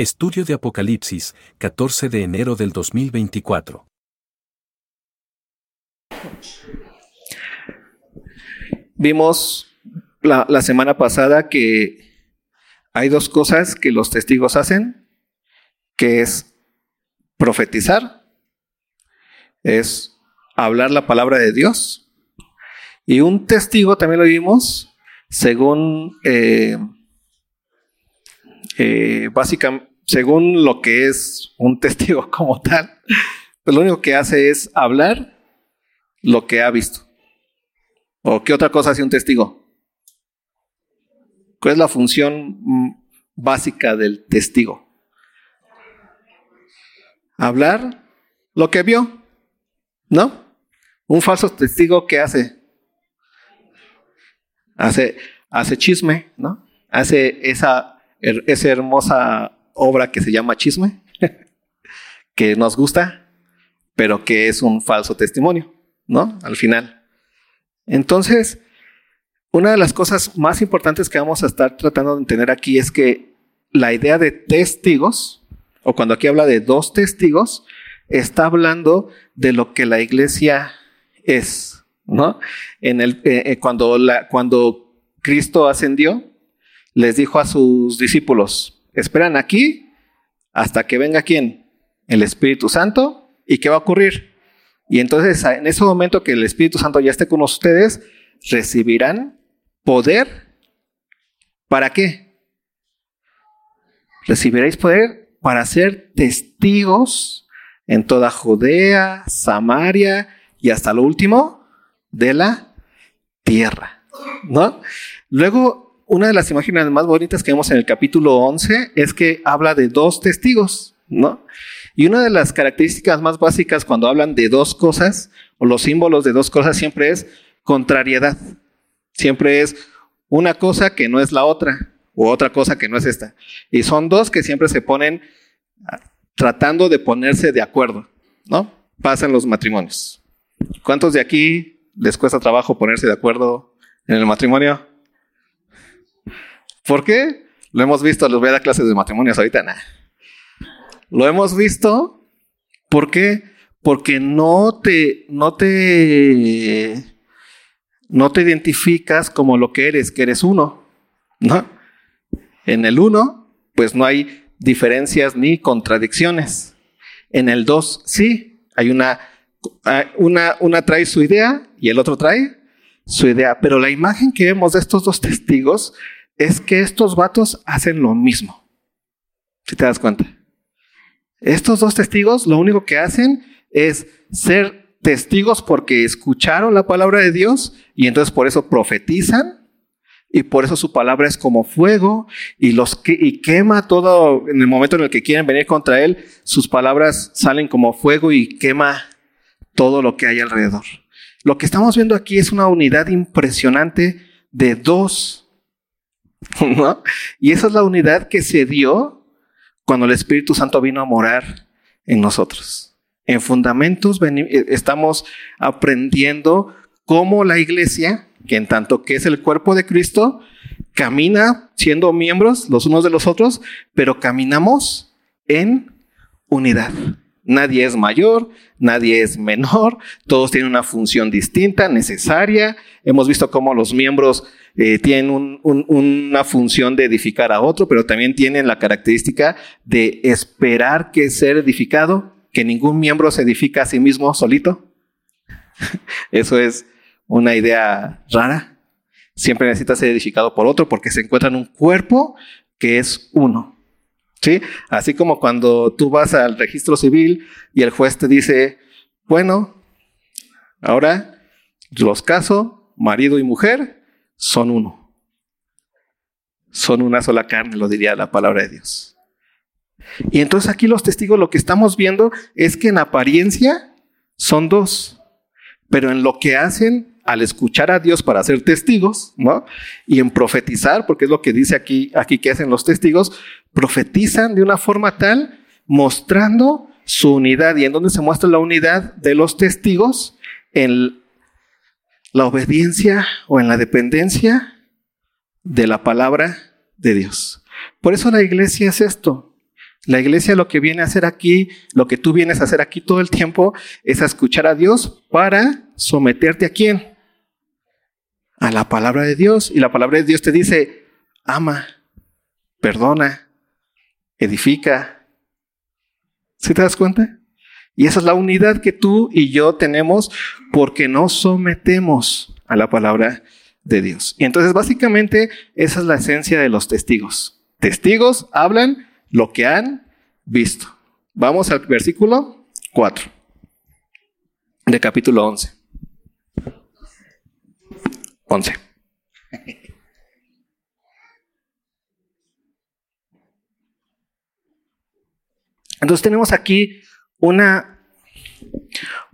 Estudio de Apocalipsis, 14 de enero del 2024. Vimos la, semana pasada que hay dos cosas que los testigos hacen, que es profetizar, es hablar la palabra de Dios, y un testigo también lo vimos, según eh, eh, básicamente, según lo que es un testigo como tal, pues lo único que hace es hablar lo que ha visto. ¿O qué otra cosa hace un testigo? ¿Cuál es la función mm, básica del testigo? Hablar lo que vio, ¿no? Un falso testigo, ¿qué hace? Hace, hace chisme, ¿no? Hace esa, esa hermosa obra que se llama chisme, que nos gusta, pero que es un falso testimonio, ¿no? Al final. Entonces, una de las cosas más importantes que vamos a estar tratando de entender aquí es que la idea de testigos, o cuando aquí habla de dos testigos, está hablando de lo que la iglesia es, ¿no? En el, eh, eh, cuando, la, cuando Cristo ascendió, les dijo a sus discípulos, esperan aquí hasta que venga quién? El Espíritu Santo. ¿Y qué va a ocurrir? Y entonces en ese momento que el Espíritu Santo ya esté con ustedes, recibirán poder. ¿Para qué? Recibiréis poder para ser testigos en toda Judea, Samaria y hasta lo último de la tierra. ¿No? Luego una de las imágenes más bonitas que vemos en el capítulo 11 es que habla de dos testigos, ¿no? Y una de las características más básicas cuando hablan de dos cosas, o los símbolos de dos cosas, siempre es contrariedad. Siempre es una cosa que no es la otra, o otra cosa que no es esta. Y son dos que siempre se ponen tratando de ponerse de acuerdo, ¿no? Pasan los matrimonios. ¿Cuántos de aquí les cuesta trabajo ponerse de acuerdo en el matrimonio? ¿Por qué? Lo hemos visto, les voy a dar clases de matrimonios ahorita, nah. Lo hemos visto, ¿por qué? Porque no te, no te, no te identificas como lo que eres, que eres uno, ¿no? En el uno, pues no hay diferencias ni contradicciones. En el dos, sí, hay una, una, una trae su idea y el otro trae su idea, pero la imagen que vemos de estos dos testigos es que estos vatos hacen lo mismo. Si te das cuenta. Estos dos testigos lo único que hacen es ser testigos porque escucharon la palabra de Dios y entonces por eso profetizan y por eso su palabra es como fuego y los y quema todo en el momento en el que quieren venir contra él, sus palabras salen como fuego y quema todo lo que hay alrededor. Lo que estamos viendo aquí es una unidad impresionante de dos y esa es la unidad que se dio cuando el Espíritu Santo vino a morar en nosotros. En Fundamentos eh, estamos aprendiendo cómo la iglesia, que en tanto que es el cuerpo de Cristo, camina siendo miembros los unos de los otros, pero caminamos en unidad. Nadie es mayor, nadie es menor, todos tienen una función distinta, necesaria. Hemos visto cómo los miembros eh, tienen una función de edificar a otro, pero también tienen la característica de esperar que ser edificado, que ningún miembro se edifica a sí mismo solito. Eso es una idea rara. Siempre necesita ser edificado por otro porque se encuentra en un cuerpo que es uno. ¿Sí? Así como cuando tú vas al registro civil y el juez te dice, bueno, ahora los caso, marido y mujer, son uno. Son una sola carne, lo diría la palabra de Dios. Y entonces aquí los testigos lo que estamos viendo es que en apariencia son dos, pero en lo que hacen al escuchar a Dios para ser testigos, ¿no? Y en profetizar, porque es lo que dice aquí, aquí que hacen los testigos, profetizan de una forma tal, mostrando su unidad. ¿Y en dónde se muestra la unidad de los testigos? En la obediencia o en la dependencia de la palabra de Dios. Por eso la iglesia es esto. La iglesia lo que viene a hacer aquí, lo que tú vienes a hacer aquí todo el tiempo, es a escuchar a Dios para someterte a quién? A la palabra de Dios. Y la palabra de Dios te dice, ama, perdona, edifica. ¿Sí te das cuenta? Y esa es la unidad que tú y yo tenemos porque nos sometemos a la palabra de Dios. Y entonces básicamente esa es la esencia de los testigos. Testigos hablan lo que han visto. Vamos al versículo 4 de capítulo 11. 11. Entonces tenemos aquí una,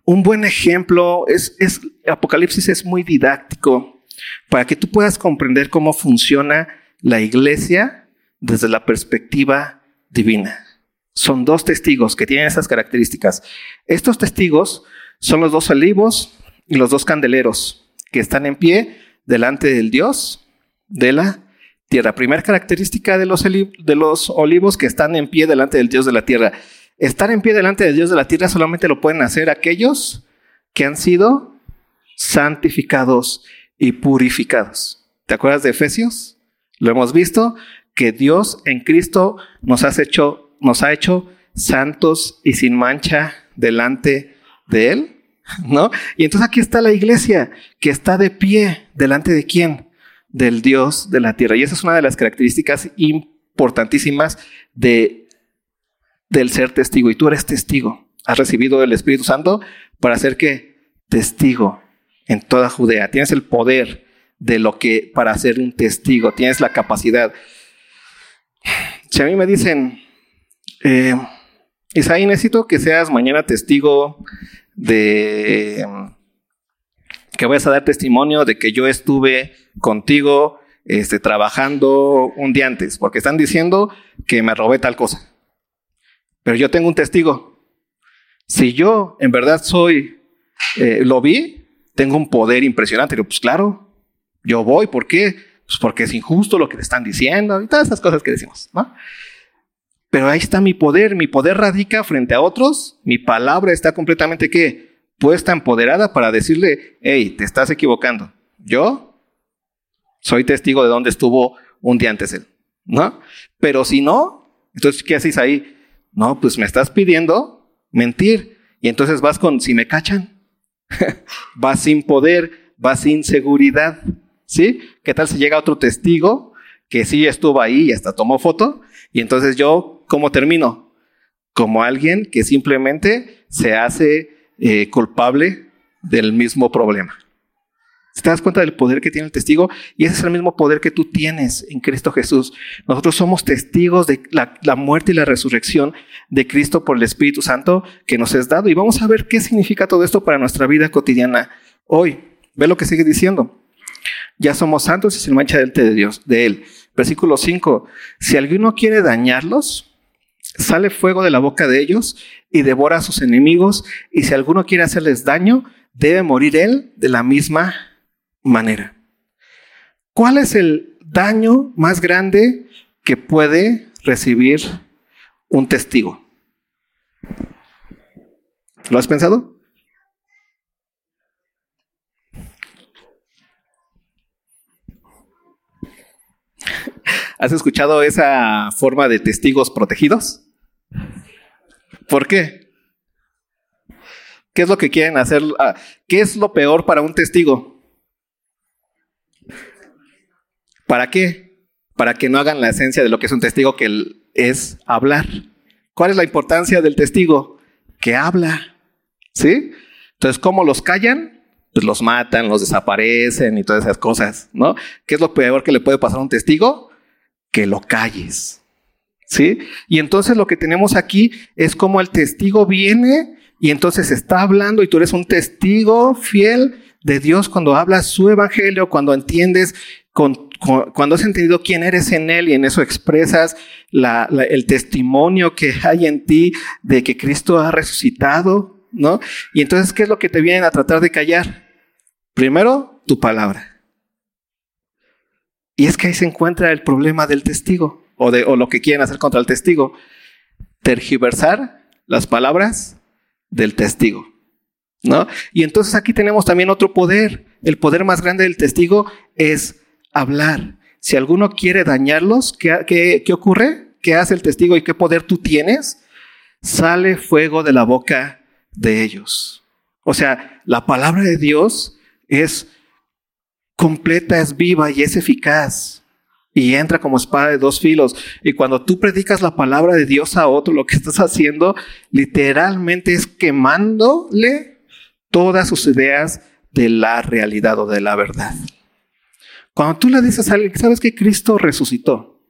un buen ejemplo. Es, es, Apocalipsis es muy didáctico para que tú puedas comprender cómo funciona la iglesia desde la perspectiva divina. Son dos testigos que tienen esas características. Estos testigos son los dos olivos y los dos candeleros que están en pie delante del Dios de la tierra. Primera característica de los, de los olivos que están en pie delante del Dios de la tierra. Estar en pie delante del Dios de la tierra solamente lo pueden hacer aquellos que han sido santificados y purificados. ¿Te acuerdas de Efesios? Lo hemos visto, que Dios en Cristo nos, hecho, nos ha hecho santos y sin mancha delante de Él, ¿no? Y entonces aquí está la iglesia que está de pie delante de quién? Del Dios de la tierra. Y esa es una de las características importantísimas de, del ser testigo. Y tú eres testigo. Has recibido el Espíritu Santo para ser que testigo en toda Judea. Tienes el poder de lo que para ser un testigo. Tienes la capacidad. Si a mí me dicen, eh, Isaí, necesito que seas mañana testigo de que vayas a dar testimonio de que yo estuve contigo este, trabajando un día antes, porque están diciendo que me robé tal cosa. Pero yo tengo un testigo. Si yo en verdad soy, eh, lo vi, tengo un poder impresionante. pues claro, yo voy. ¿Por qué? Pues porque es injusto lo que te están diciendo y todas esas cosas que decimos, ¿no? Pero ahí está mi poder. Mi poder radica frente a otros. Mi palabra está completamente, ¿qué? Puesta empoderada para decirle, hey, te estás equivocando. Yo soy testigo de dónde estuvo un día antes él, ¿no? Pero si no, entonces, ¿qué haces ahí? No, pues me estás pidiendo mentir. Y entonces vas con, si me cachan, va sin poder, va sin seguridad. ¿Sí? ¿Qué tal si llega otro testigo que sí estuvo ahí y hasta tomó foto? Y entonces yo, ¿cómo termino? Como alguien que simplemente se hace eh, culpable del mismo problema. ¿Te das cuenta del poder que tiene el testigo? Y ese es el mismo poder que tú tienes en Cristo Jesús. Nosotros somos testigos de la, la, muerte y la resurrección de Cristo por el Espíritu Santo que nos es dado. Y vamos a ver qué significa todo esto para nuestra vida cotidiana hoy. Ve lo que sigue diciendo. Ya somos santos y sin mancha delante de Dios, de Él. Versículo 5. Si alguno quiere dañarlos, sale fuego de la boca de ellos y devora a sus enemigos. Y si alguno quiere hacerles daño, debe morir él de la misma manera. ¿Cuál es el daño más grande que puede recibir un testigo? ¿Lo has pensado? ¿Has escuchado esa forma de testigos protegidos? ¿Por qué? ¿Qué es lo que quieren hacer? Ah, ¿Qué es lo peor para un testigo? ¿Para qué? Para que no hagan la esencia de lo que es un testigo, que es hablar. ¿Cuál es la importancia del testigo? Que habla. ¿Sí? Entonces, ¿cómo los callan? Pues los matan, los desaparecen y todas esas cosas, ¿no? ¿Qué es lo peor que le puede pasar a un testigo? Que lo calles. ¿Sí? Y entonces lo que tenemos aquí es como el testigo viene y entonces está hablando y tú eres un testigo fiel de Dios cuando hablas su evangelio, cuando entiendes cuando has entendido quién eres en Él y en eso expresas el testimonio que hay en ti de que Cristo ha resucitado, ¿no? Y entonces, ¿qué es lo que te vienen a tratar de callar? Primero, tu palabra. Y es que ahí se encuentra el problema del testigo o, de, o lo que quieren hacer contra el testigo. tergiversar las palabras del testigo. ¿No? Y entonces aquí tenemos también otro poder. El poder más grande del testigo es hablar. Si alguno quiere dañarlos, ¿qué, qué ocurre? ¿Qué hace el testigo y qué poder tú tienes? Sale fuego de la boca de ellos. O sea, la palabra de Dios es completa, es viva y es eficaz. Y entra como espada de dos filos. Y cuando tú predicas la palabra de Dios a otro, lo que estás haciendo literalmente es quemándole todas sus ideas de la realidad o de la verdad. Cuando tú le dices a alguien, sabes que Cristo resucitó,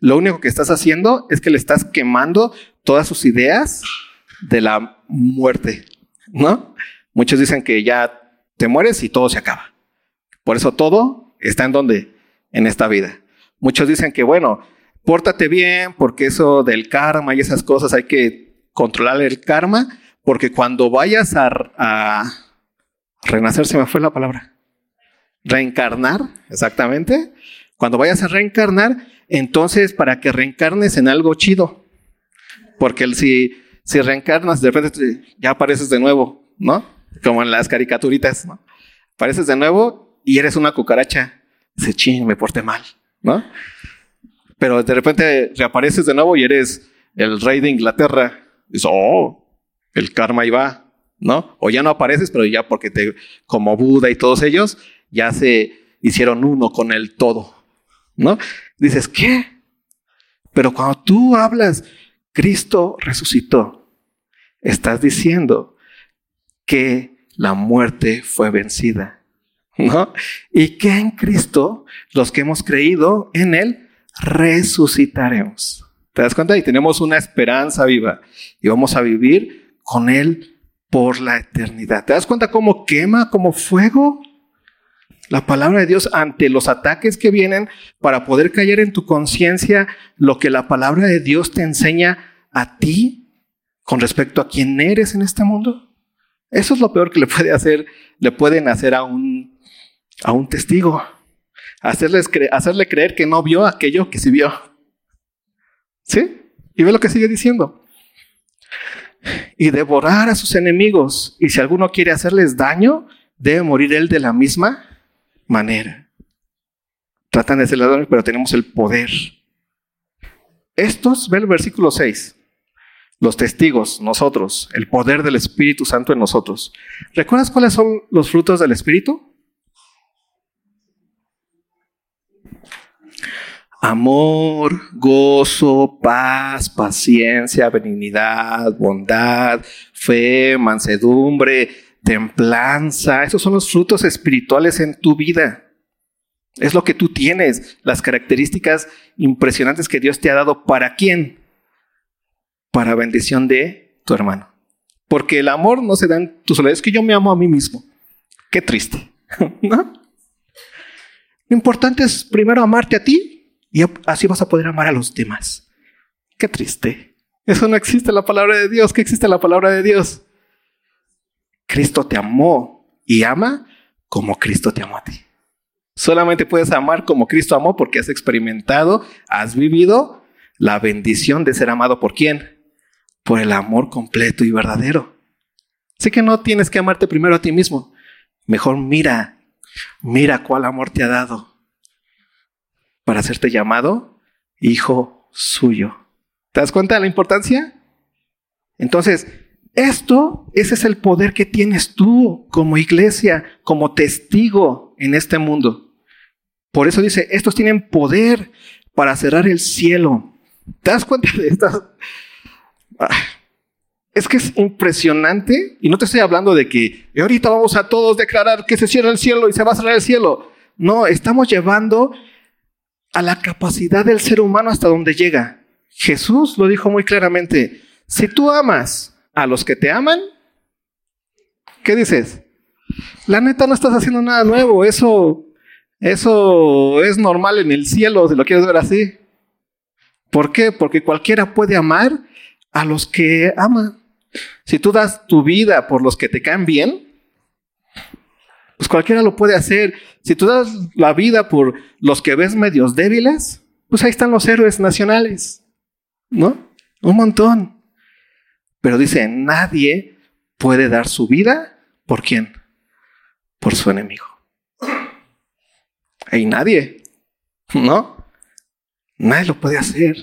lo único que estás haciendo es que le estás quemando todas sus ideas de la muerte, ¿no? Muchos dicen que ya te mueres y todo se acaba. Por eso todo está en donde? En esta vida. Muchos dicen que, bueno, pórtate bien porque eso del karma y esas cosas hay que controlar el karma porque cuando vayas a, a renacer, se me fue la palabra, reencarnar, exactamente, cuando vayas a reencarnar, entonces para que reencarnes en algo chido, porque si, si reencarnas, de repente ya apareces de nuevo, ¿no? Como en las caricaturitas, ¿no? Apareces de nuevo y eres una cucaracha. Dice, ching, me porté mal, ¿no? Pero de repente reapareces de nuevo y eres el rey de Inglaterra. Dices, oh, el karma ahí va, ¿no? O ya no apareces, pero ya porque te, como Buda y todos ellos, ya se hicieron uno con el todo, ¿no? Dices, ¿qué? Pero cuando tú hablas, Cristo resucitó, estás diciendo que la muerte fue vencida, ¿no? Y que en Cristo, los que hemos creído en Él, resucitaremos. ¿Te das cuenta? Y tenemos una esperanza viva y vamos a vivir con Él por la eternidad. ¿Te das cuenta cómo quema como fuego la palabra de Dios ante los ataques que vienen para poder caer en tu conciencia lo que la palabra de Dios te enseña a ti con respecto a quién eres en este mundo? Eso es lo peor que le puede hacer, le pueden hacer a un, a un testigo. Hacerles hacerle creer que no vio aquello que sí vio. ¿Sí? Y ve lo que sigue diciendo. Y devorar a sus enemigos. Y si alguno quiere hacerles daño, debe morir él de la misma manera. Tratan de ser ladrones, pero tenemos el poder. Estos, ve el versículo 6 los testigos, nosotros, el poder del Espíritu Santo en nosotros. ¿Recuerdas cuáles son los frutos del Espíritu? Amor, gozo, paz, paciencia, benignidad, bondad, fe, mansedumbre, templanza. Esos son los frutos espirituales en tu vida. Es lo que tú tienes, las características impresionantes que Dios te ha dado. ¿Para quién? para bendición de tu hermano. Porque el amor no se da en tu soledad. Es que yo me amo a mí mismo. Qué triste. ¿No? Lo importante es primero amarte a ti y así vas a poder amar a los demás. Qué triste. Eso no existe en la palabra de Dios. ¿Qué existe en la palabra de Dios? Cristo te amó y ama como Cristo te amó a ti. Solamente puedes amar como Cristo amó porque has experimentado, has vivido la bendición de ser amado por quién? por el amor completo y verdadero. Así que no tienes que amarte primero a ti mismo. Mejor mira, mira cuál amor te ha dado para hacerte llamado hijo suyo. ¿Te das cuenta de la importancia? Entonces, esto, ese es el poder que tienes tú como iglesia, como testigo en este mundo. Por eso dice, estos tienen poder para cerrar el cielo. ¿Te das cuenta de esto? Ah, es que es impresionante, y no te estoy hablando de que ahorita vamos a todos declarar que se cierra el cielo y se va a cerrar el cielo. No, estamos llevando a la capacidad del ser humano hasta donde llega. Jesús lo dijo muy claramente, si tú amas a los que te aman, ¿qué dices? La neta no estás haciendo nada nuevo, eso, eso es normal en el cielo, si lo quieres ver así. ¿Por qué? Porque cualquiera puede amar a los que aman. Si tú das tu vida por los que te caen bien, pues cualquiera lo puede hacer. Si tú das la vida por los que ves medios débiles, pues ahí están los héroes nacionales, ¿no? Un montón. Pero dice, nadie puede dar su vida por quién? Por su enemigo. Hay nadie, ¿no? Nadie lo puede hacer.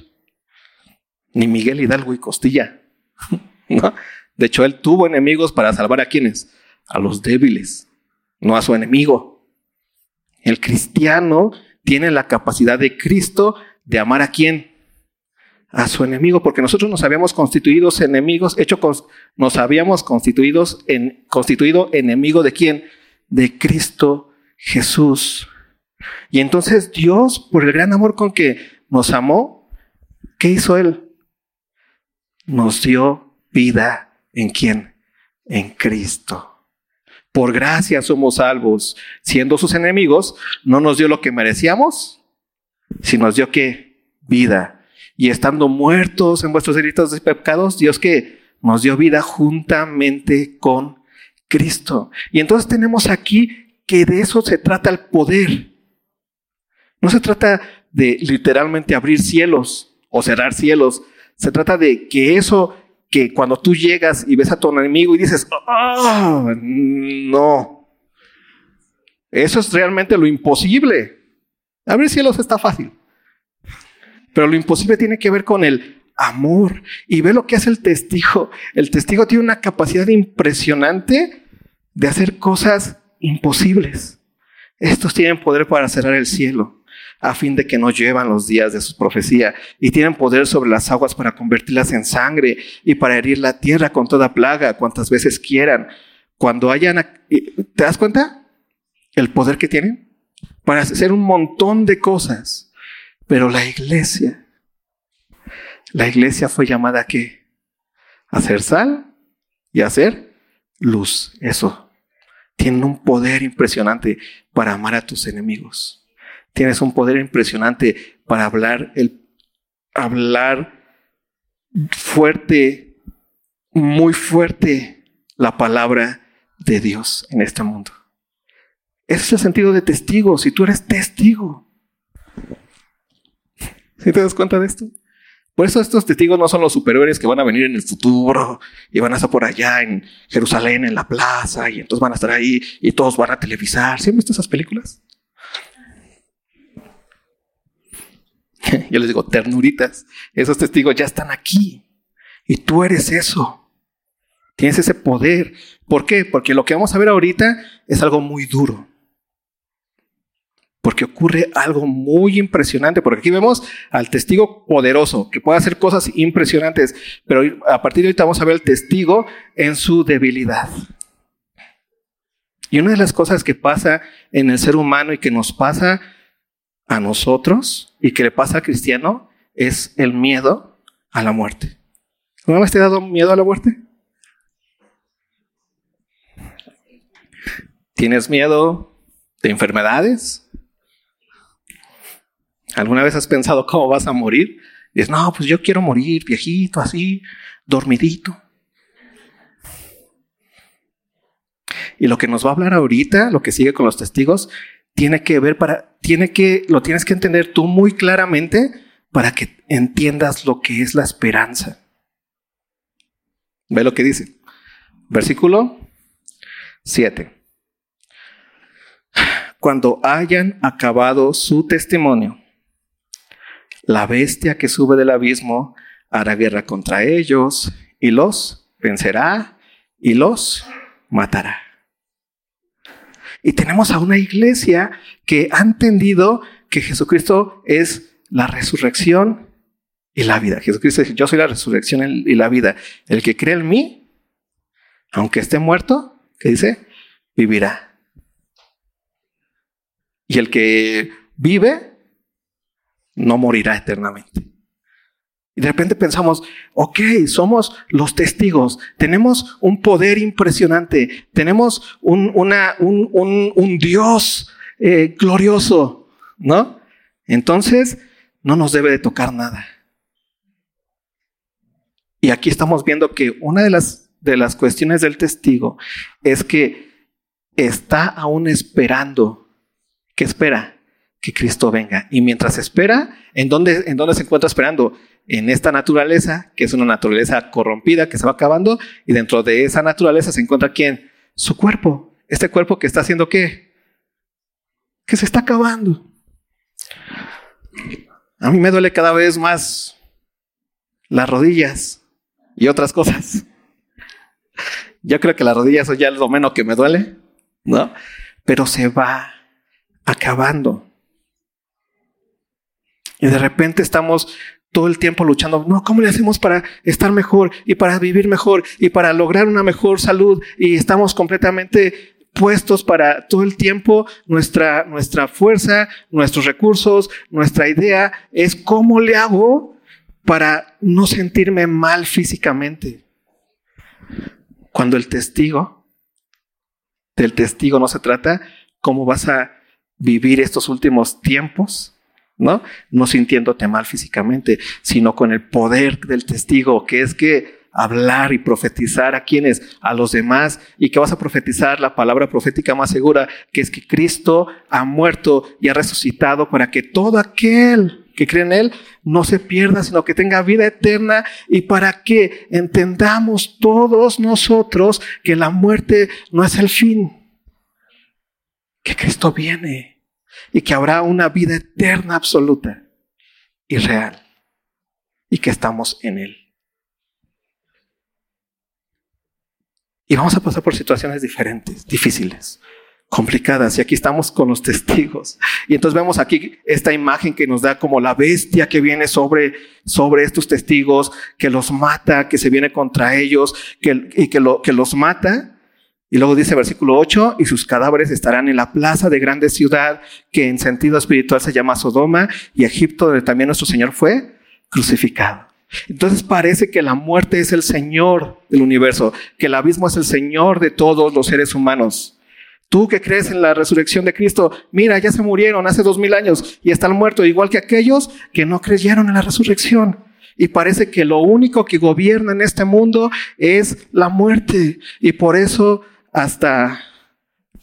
Ni Miguel Hidalgo y Costilla, ¿no? De hecho, él tuvo enemigos para salvar a quienes? A los débiles, no a su enemigo. El cristiano tiene la capacidad de Cristo de amar a quién? A su enemigo, porque nosotros nos habíamos constituido enemigos, hecho, nos habíamos constituidos en, constituido enemigo de quién? De Cristo Jesús. Y entonces Dios, por el gran amor con que nos amó, ¿qué hizo Él? Nos dio vida en quién? En Cristo. Por gracia somos salvos. Siendo sus enemigos, no nos dio lo que merecíamos, sino nos dio que vida. Y estando muertos en vuestros delitos y pecados, Dios que nos dio vida juntamente con Cristo. Y entonces tenemos aquí que de eso se trata el poder. No se trata de literalmente abrir cielos o cerrar cielos. Se trata de que eso que cuando tú llegas y ves a tu enemigo y dices, ah, no. Eso es realmente lo imposible. Abrir cielos está fácil. Pero lo imposible tiene que ver con el amor. Y ve lo que hace el testigo. El testigo tiene una capacidad impresionante de hacer cosas imposibles. Estos tienen poder para cerrar el cielo a fin de que no llevan los días de su profecía y tienen poder sobre las aguas para convertirlas en sangre y para herir la tierra con toda plaga cuantas veces quieran. Cuando hayan... ¿Te das cuenta? El poder que tienen para hacer un montón de cosas. Pero la iglesia, la iglesia fue llamada a qué? A sal y a hacer luz. Eso. Tienen un poder impresionante para amar a tus enemigos. Tienes un poder impresionante para hablar, el, hablar fuerte, muy fuerte la palabra de Dios en este mundo. Ese es el sentido de testigo, si tú eres testigo. ¿Sí te das cuenta de esto? Por eso estos testigos no son los superhéroes que van a venir en el futuro y van a estar por allá en Jerusalén, en la plaza, y entonces van a estar ahí y todos van a televisar. ¿Sí han visto esas películas? yo les digo, ternuritas, esos testigos ya están aquí. Y tú eres eso. Tienes ese poder. ¿Por qué? Porque lo que vamos a ver ahorita es algo muy duro. Porque ocurre algo muy impresionante. Porque aquí vemos al testigo poderoso que puede hacer cosas impresionantes. Pero a partir de ahorita vamos a ver al testigo en su debilidad. Y una de las cosas que pasa en el ser humano y que nos pasa a nosotros y que le pasa al cristiano es el miedo a la muerte. ¿No vez te ha dado miedo a la muerte? ¿Tienes miedo de enfermedades? ¿Alguna vez has pensado cómo vas a morir? dices, no, pues yo quiero morir viejito, así, dormidito. Y lo que nos va a hablar ahorita, lo que sigue con los testigos, tiene que ver para, tiene que, lo tienes que entender tú muy claramente para que entiendas lo que es la esperanza. Ve lo que dice. Versículo 7. Cuando hayan acabado su testimonio, la bestia que sube del abismo hará guerra contra ellos y los vencerá y los matará. Y tenemos a una iglesia que ha entendido que Jesucristo es la resurrección y la vida. Jesucristo dice, yo soy la resurrección y la vida. El que cree en mí, aunque esté muerto, ¿qué dice? Vivirá. Y el que vive, no morirá eternamente. De repente pensamos, ok, somos los testigos, tenemos un poder impresionante, tenemos un, un, un, un Dios eh, glorioso, ¿no? Entonces, no nos debe de tocar nada. Y aquí estamos viendo que una de las, de las cuestiones del testigo es que está aún esperando. ¿Qué espera? Que Cristo venga. Y mientras espera, ¿en dónde, en dónde se encuentra esperando? En esta naturaleza, que es una naturaleza corrompida que se va acabando, y dentro de esa naturaleza se encuentra quién? Su cuerpo. Este cuerpo que está haciendo qué? Que se está acabando. A mí me duele cada vez más las rodillas y otras cosas. Yo creo que las rodillas son ya lo menos que me duele, ¿no? Pero se va acabando. Y de repente estamos todo el tiempo luchando, no, ¿cómo le hacemos para estar mejor y para vivir mejor y para lograr una mejor salud? Y estamos completamente puestos para todo el tiempo nuestra, nuestra fuerza, nuestros recursos, nuestra idea es cómo le hago para no sentirme mal físicamente. Cuando el testigo, del testigo no se trata, cómo vas a vivir estos últimos tiempos, ¿no? Sintiéndote mal físicamente, sino con el poder del testigo, que es que hablar y profetizar a quienes, a los demás, y que vas a profetizar la palabra profética más segura, que es que Cristo ha muerto y ha resucitado para que todo aquel que cree en Él no se pierda, sino que tenga vida eterna y para que entendamos todos nosotros que la muerte no es el fin, que Cristo viene y que habrá una vida eterna absoluta y real y que estamos en Él. Y vamos a pasar por situaciones diferentes, difíciles complicadas. Y aquí estamos con los testigos. Y entonces vemos aquí esta imagen que nos da como la bestia que viene sobre, sobre estos testigos, que los mata, que se viene contra ellos, que, y que, lo, que los mata. Y luego dice versículo 8, y sus cadáveres estarán en la plaza de grande ciudad, que en sentido espiritual se llama Sodoma, y Egipto, donde también nuestro Señor fue crucificado. Entonces parece que la muerte es el Señor del universo, que el abismo es el Señor de todos los seres humanos. Tú que crees en la resurrección de Cristo, mira, ya se murieron hace dos mil años y están muertos, igual que aquellos que no creyeron en la resurrección. Y parece que lo único que gobierna en este mundo es la muerte. Y por eso hasta,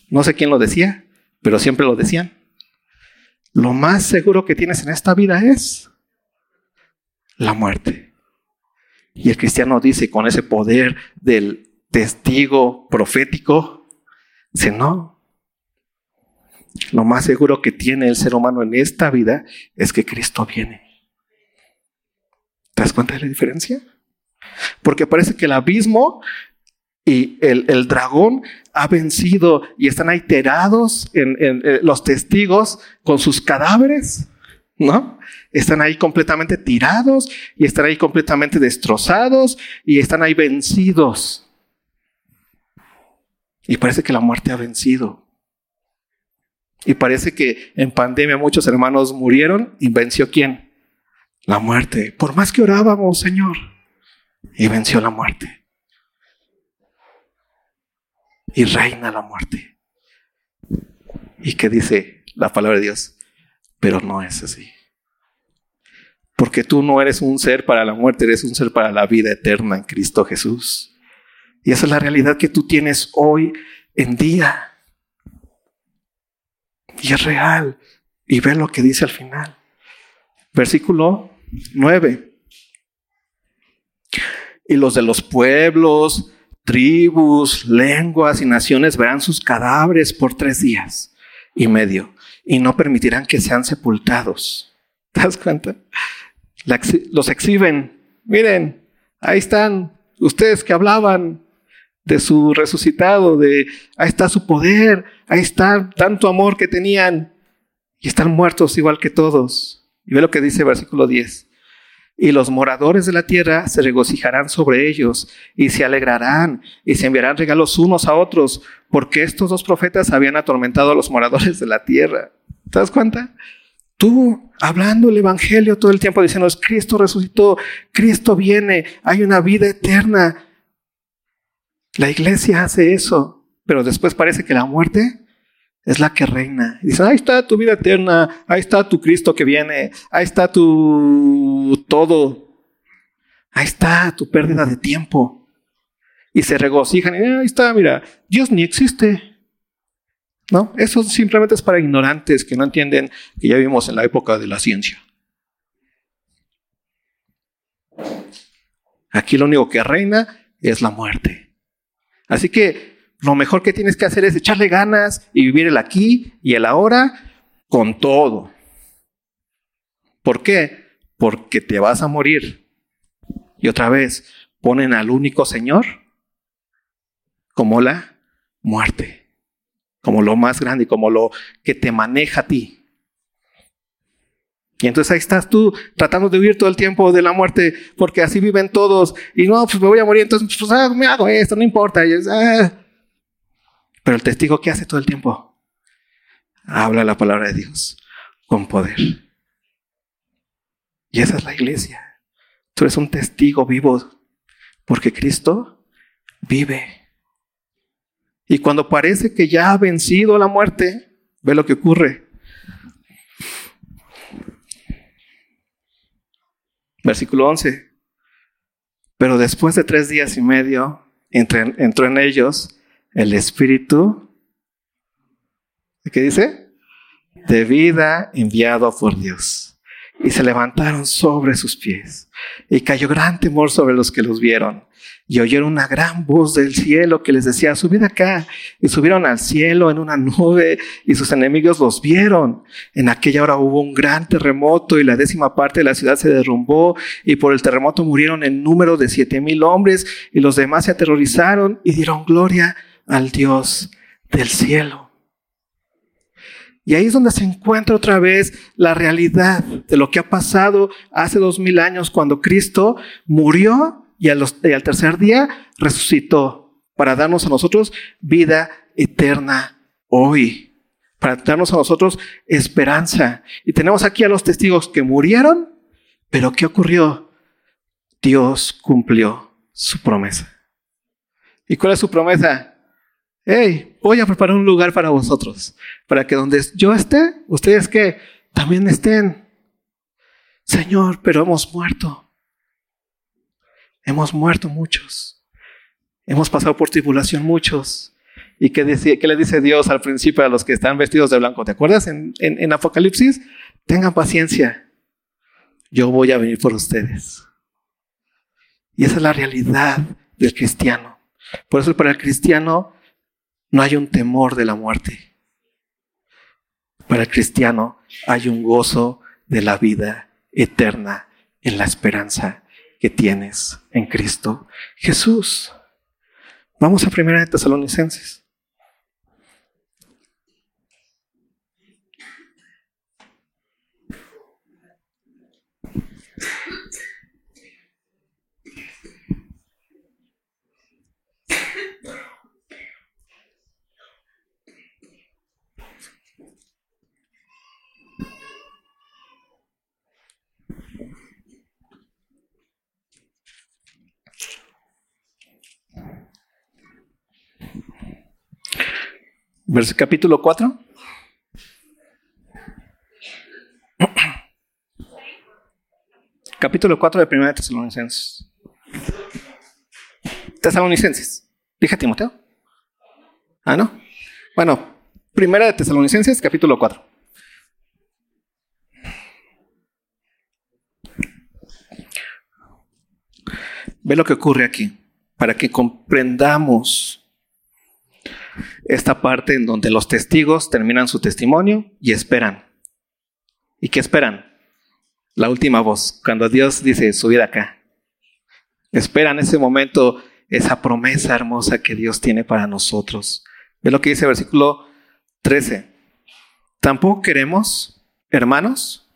no sé quién lo decía, pero siempre lo decían, lo más seguro que tienes en esta vida es la muerte. Y el cristiano dice con ese poder del testigo profético, Dice, no. Lo más seguro que tiene el ser humano en esta vida es que Cristo viene. ¿Te das cuenta de la diferencia? Porque parece que el abismo y el, dragón ha vencido y están iterados en, en, los testigos con sus cadáveres, ¿no? Están ahí completamente tirados y están ahí completamente destrozados y están ahí vencidos. Y parece que la muerte ha vencido. Y parece que en pandemia muchos hermanos murieron y venció quién? La muerte. Por más que orábamos, Señor. Y venció la muerte. Y reina la muerte. ¿Y qué dice la palabra de Dios? Pero no es así. Porque tú no eres un ser para la muerte, eres un ser para la vida eterna en Cristo Jesús. Y esa es la realidad que tú tienes hoy en día. Y es real. Y ve lo que dice al final. Versículo 9. Y los de los pueblos, tribus, lenguas y naciones verán sus cadáveres por tres días y medio y no permitirán que sean sepultados. ¿Te das cuenta? los exhiben. Miren, ahí están ustedes que hablaban de su resucitado, de ahí está su poder, ahí está tanto amor que tenían y están muertos igual que todos. Y ve lo que dice versículo 10. Y los moradores de la tierra se regocijarán sobre ellos y se alegrarán y se enviarán regalos unos a otros, porque estos dos profetas habían atormentado a los moradores de la tierra. ¿Te das cuenta? Tú hablando el Evangelio todo el tiempo diciendo, Cristo resucitó, Cristo viene, hay una vida eterna, la iglesia hace eso, pero después parece que la muerte es la que reina. Dicen, ahí está tu vida eterna, ahí está tu Cristo que viene, ahí está tu todo, ahí está tu pérdida de tiempo. Y se regocijan y ahí está, mira, Dios ni existe. ¿No? Eso simplemente es para ignorantes que no entienden que ya vivimos en la época de la ciencia. Aquí lo único que reina es la muerte. Así que lo mejor que tienes que hacer es echarle ganas y vivir el aquí y el ahora con todo. ¿Por qué? Porque te vas a morir. Y otra vez, ponen al único Señor como la muerte, como lo más grande, como lo que te maneja a ti. Y entonces ahí estás tú tratando de huir todo el tiempo de la muerte, porque así viven todos. Y no, pues me voy a morir, entonces pues, ah, me hago esto, no importa. Ah. Pero el testigo, ¿qué hace todo el tiempo? Habla la palabra de Dios con poder. Y esa es la iglesia. Tú eres un testigo vivo, porque Cristo vive. Y cuando parece que ya ha vencido la muerte, ve lo que ocurre. Versículo 11. Pero después de tres días y medio entró en ellos el espíritu, ¿qué dice? De vida enviado por Dios. Y se levantaron sobre sus pies. Y cayó gran temor sobre los que los vieron y oyeron una gran voz del cielo que les decía, subid acá. Y subieron al cielo en una nube y sus enemigos los vieron. En aquella hora hubo un gran terremoto y la décima parte de la ciudad se derrumbó y por el terremoto murieron en número de siete mil hombres y los demás se aterrorizaron y dieron gloria al Dios del cielo. Y ahí es donde se encuentra otra vez la realidad de lo que ha pasado hace dos mil años cuando Cristo murió y, al tercer día resucitó para darnos a nosotros vida eterna hoy, para darnos a nosotros esperanza. Y tenemos aquí a los testigos que murieron, pero ¿qué ocurrió? Dios cumplió su promesa. ¿Y cuál es su promesa? Hey, voy a preparar un lugar para vosotros, para que donde yo esté, ustedes que también estén. Señor, pero hemos muerto. Hemos muerto muchos. Hemos pasado por tribulación muchos. ¿Y qué, le dice Dios al principio a los que están vestidos de blanco? ¿Te acuerdas en, Apocalipsis? Tengan paciencia. Yo voy a venir por ustedes. Y esa es la realidad del cristiano. Por eso para el cristiano no hay un temor de la muerte. Para el cristiano hay un gozo de la vida eterna en la esperanza que tienes en Cristo Jesús. Vamos a primera de Tesalonicenses. Capítulo 4. capítulo 4 de 1 Tesalonicenses. Tesalonicenses. Dije Timoteo. Ah, no. Bueno, primera de Tesalonicenses, capítulo 4. Ve lo que ocurre aquí, para que comprendamos esta parte en donde los testigos terminan su testimonio y esperan. ¿Y qué esperan? La última voz, cuando Dios dice, subid acá. Esperan ese momento, esa promesa hermosa que Dios tiene para nosotros. Ve lo que dice el versículo 13. Tampoco queremos, hermanos,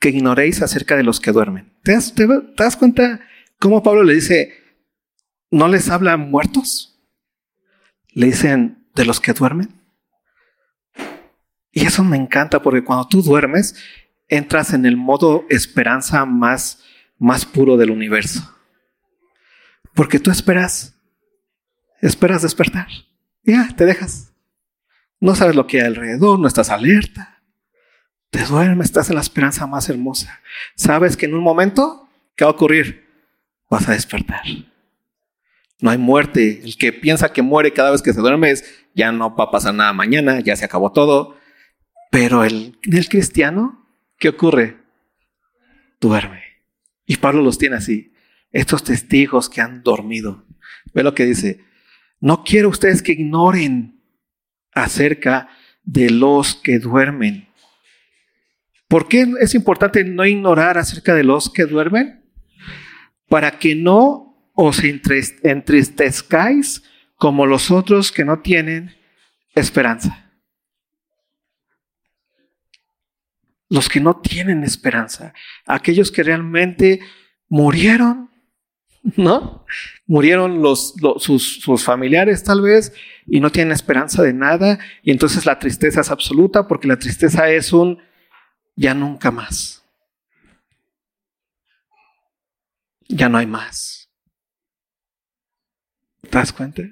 que ignoréis acerca de los que duermen. ¿Te das, te das cuenta cómo Pablo le dice, no les habla muertos? Le dicen, de los que duermen. Y eso me encanta porque cuando tú duermes, entras en el modo esperanza más, más puro del universo. Porque tú esperas, esperas despertar. Ya, te dejas. No sabes lo que hay alrededor, no estás alerta. Te duermes, estás en la esperanza más hermosa. Sabes que en un momento, ¿qué va a ocurrir? Vas a despertar. No hay muerte. El que piensa que muere cada vez que se duerme es ya no va a pasar nada mañana, ya se acabó todo. Pero el, el cristiano, ¿qué ocurre? Duerme. Y Pablo los tiene así. estos testigos que han dormido. Ve lo que dice. No quiero ustedes que ignoren acerca de los que duermen. ¿Por qué es importante no ignorar acerca de los que duermen? Para que no os entristezcáis como los otros que no tienen esperanza. Los que no tienen esperanza, aquellos que realmente murieron ¿no? Murieron los, sus, sus, familiares tal vez y no tienen esperanza de nada y entonces la tristeza es absoluta porque la tristeza es un ya nunca más. Ya no hay más. ¿Te das cuenta?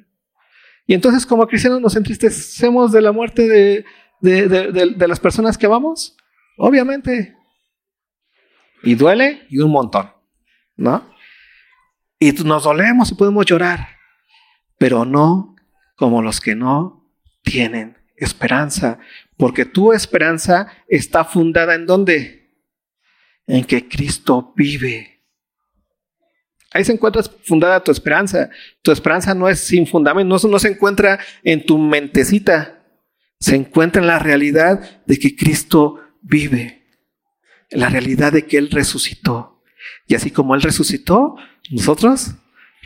Y entonces como cristianos nos entristecemos de la muerte de, de, de, de las personas que amamos. Obviamente. Y duele y un montón, ¿no? Y nos dolemos y podemos llorar, pero no como los que no tienen esperanza, porque tu esperanza está fundada en dónde? En que Cristo vive. Ahí se encuentra fundada tu esperanza. Tu esperanza no es sin fundamento, no, se encuentra en tu mentecita, se encuentra en la realidad de que Cristo vive, en la realidad de que Él resucitó. Y así como Él resucitó, nosotros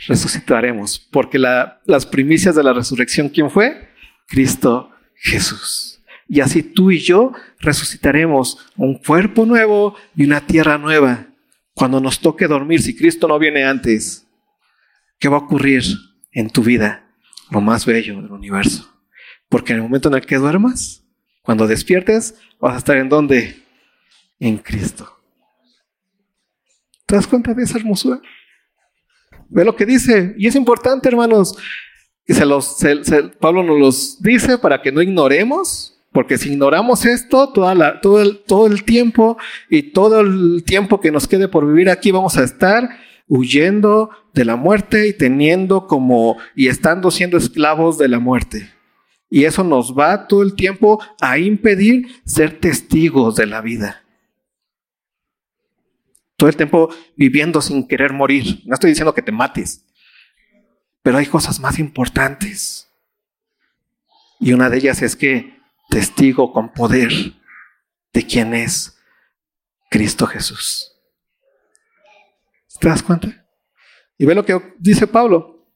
resucitaremos, porque las primicias de la resurrección, ¿quién fue? Cristo Jesús. Y así tú y yo resucitaremos un cuerpo nuevo y una tierra nueva. Cuando nos toque dormir, si Cristo no viene antes, ¿qué va a ocurrir en tu vida? Lo más bello del universo. Porque en el momento en el que duermas, cuando despiertes, vas a estar en donde? En Cristo. ¿Te das cuenta de esa hermosura? Ve lo que dice. Y es importante, hermanos. Y se los, Pablo nos los dice para que no ignoremos, porque si ignoramos esto, todo, el, todo el tiempo y todo el tiempo que nos quede por vivir aquí, vamos a estar huyendo de la muerte y teniendo como y estando siendo esclavos de la muerte. Y eso nos va todo el tiempo a impedir ser testigos de la vida todo el tiempo viviendo sin querer morir. No estoy diciendo que te mates, pero hay cosas más importantes. Y una de ellas es que testigo con poder de quién es Cristo Jesús. ¿Te das cuenta? Y ve lo que dice Pablo.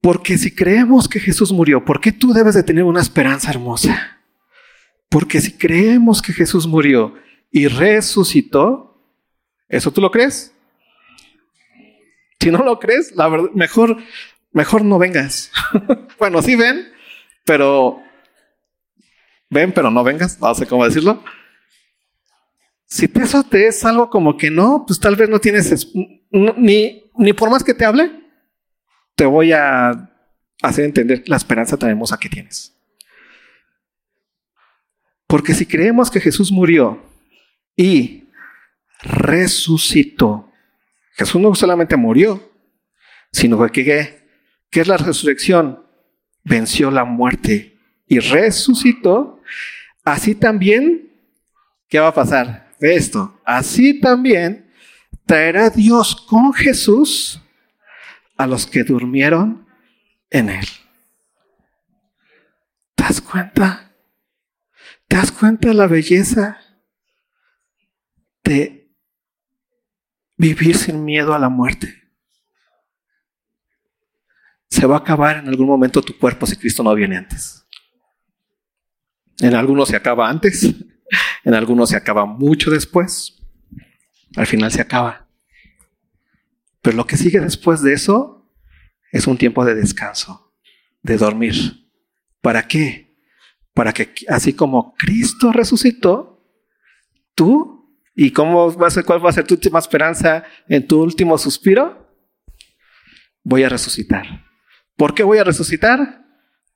Porque si creemos que Jesús murió, ¿por qué tú debes de tener una esperanza hermosa? Porque si creemos que Jesús murió y resucitó. ¿Eso tú lo crees? Si no lo crees, la verdad, mejor, mejor no vengas. bueno, sí ven, pero ven, pero no vengas. No sé cómo decirlo. Si eso te es algo como que no, pues tal vez no tienes ni, ni por más que te hable, te voy a hacer entender la esperanza tan hermosa que tienes. Porque si creemos que Jesús murió y resucitó. Jesús no solamente murió, sino que ¿qué, es la resurrección? Venció la muerte y resucitó. Así también, ¿qué va a pasar? Esto, así también traerá Dios con Jesús a los que durmieron en él. ¿Te das cuenta? ¿Te das cuenta de la belleza de vivir sin miedo a la muerte. Se va a acabar en algún momento tu cuerpo si Cristo no viene antes. En algunos se acaba antes, en algunos se acaba mucho después. Al final se acaba. Pero lo que sigue después de eso es un tiempo de descanso, de dormir. ¿Para qué? Para que así como Cristo resucitó, tú ¿Y cómo va a ser, cuál va a ser tu última esperanza en tu último suspiro? Voy a resucitar. ¿Por qué voy a resucitar?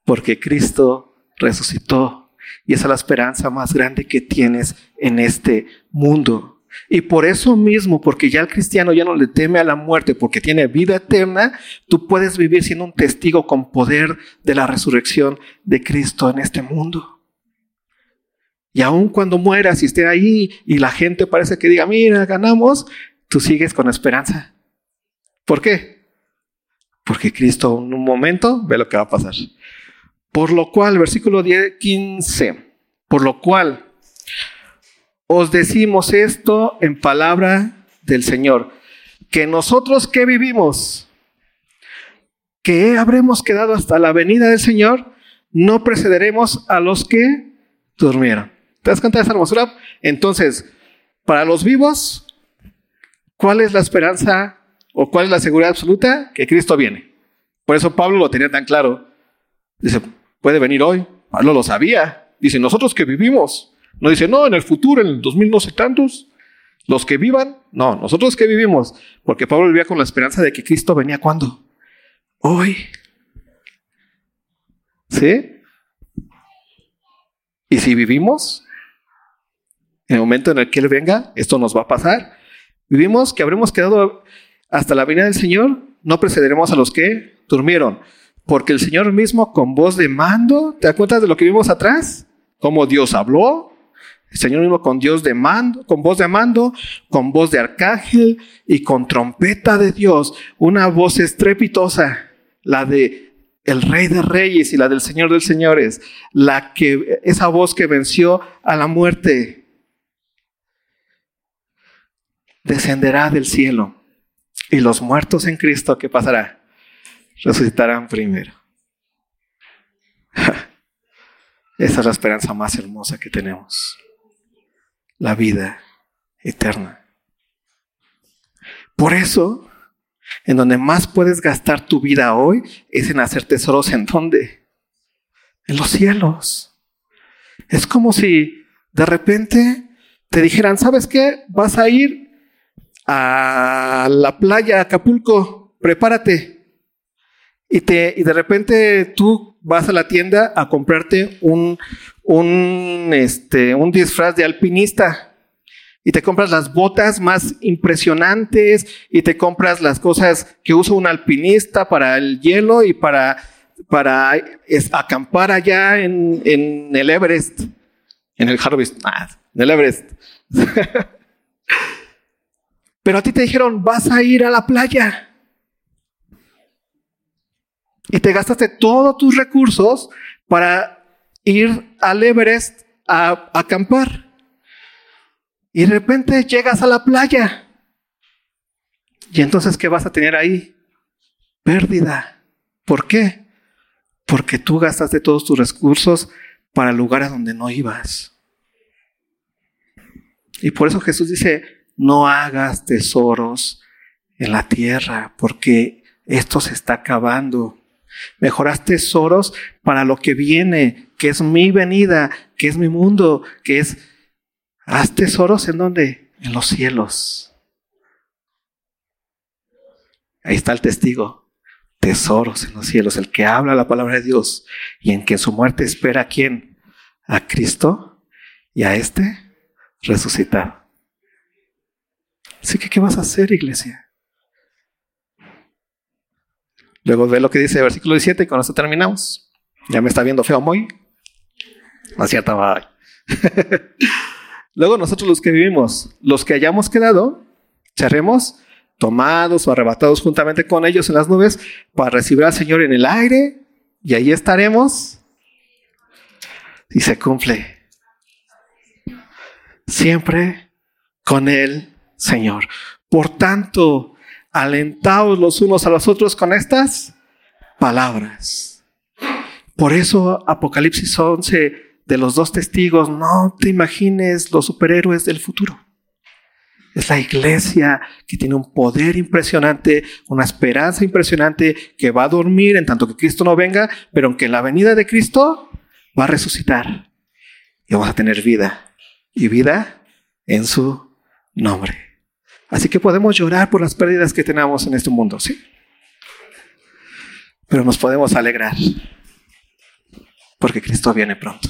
Porque Cristo resucitó. Y esa es la esperanza más grande que tienes en este mundo. Y por eso mismo, porque ya el cristiano ya no le teme a la muerte, porque tiene vida eterna, tú puedes vivir siendo un testigo con poder de la resurrección de Cristo en este mundo. Y aun cuando mueras y esté ahí y la gente parece que diga, mira, ganamos, tú sigues con esperanza. ¿Por qué? Porque Cristo en un momento ve lo que va a pasar. Por lo cual, versículo 10, 15, por lo cual os decimos esto en palabra del Señor, que nosotros que vivimos, que habremos quedado hasta la venida del Señor, no precederemos a los que durmieron. ¿Te das cuenta de esa hermosura? Entonces, para los vivos, ¿cuál es la esperanza o cuál es la seguridad absoluta? Que Cristo viene. Por eso Pablo lo tenía tan claro. Dice, puede venir hoy. Pablo lo sabía. Dice, nosotros que vivimos. No dice, no, en el futuro, en el 2000 no sé tantos. Los que vivan, no, nosotros que vivimos. Porque Pablo vivía con la esperanza de que Cristo venía cuando? Hoy. ¿Sí? Y si vivimos, en el momento en el que Él venga, esto nos va a pasar. Vivimos que habremos quedado hasta la venida del Señor, no precederemos a los que durmieron, porque el Señor mismo con voz de mando, ¿te das cuenta de lo que vimos atrás? Cómo Dios habló, el Señor mismo con Dios de mando, con voz de mando, con voz de arcángel y con trompeta de Dios, una voz estrepitosa, la de el Rey de Reyes y la del Señor de Señores, la que esa voz que venció a la muerte descenderá del cielo y los muertos en Cristo, ¿qué pasará? Resucitarán primero. Esa es la esperanza más hermosa que tenemos. La vida eterna. Por eso, en donde más puedes gastar tu vida hoy es en hacer tesoros en dónde? En los cielos. Es como si de repente te dijeran, ¿sabes qué? Vas a ir a la playa, Acapulco, prepárate. Y, te, y de repente tú vas a la tienda a comprarte un, un, este, un disfraz de alpinista y te compras las botas más impresionantes y te compras las cosas que usa un alpinista para el hielo y para, para acampar allá en, en el Everest, en el Harvest, ah, en el Everest. Pero a ti te dijeron, vas a ir a la playa. Y te gastaste todos tus recursos para ir al Everest a, acampar. Y de repente llegas a la playa. Y entonces, ¿qué vas a tener ahí? Pérdida. ¿Por qué? Porque tú gastaste todos tus recursos para lugares donde no ibas. Y por eso Jesús dice, no hagas tesoros en la tierra, porque esto se está acabando. Mejoras tesoros para lo que viene, que es mi venida, que es mi mundo, que es... Haz tesoros en donde? En los cielos. Ahí está el testigo. Tesoros en los cielos, el que habla la palabra de Dios y en que su muerte espera a quién? A Cristo y a este resucitado. Así que, ¿qué vas a hacer, iglesia? Luego ve lo que dice el versículo 17 y con esto terminamos. Ya me está viendo feo muy. No es cierto, Luego nosotros los que vivimos, los que hayamos quedado, seremos tomados o arrebatados juntamente con ellos en las nubes para recibir al Señor en el aire y ahí estaremos. Y se cumple. Siempre con Él Señor. Por tanto, alentaos los unos a los otros con estas palabras. Por eso Apocalipsis 11 de los dos testigos, no te imagines los superhéroes del futuro. Es la iglesia que tiene un poder impresionante, una esperanza impresionante, que va a dormir en tanto que Cristo no venga, pero aunque en la venida de Cristo va a resucitar y vamos a tener vida y vida en su nombre. Así que podemos llorar por las pérdidas que tenemos en este mundo, ¿sí? Pero nos podemos alegrar porque Cristo viene pronto.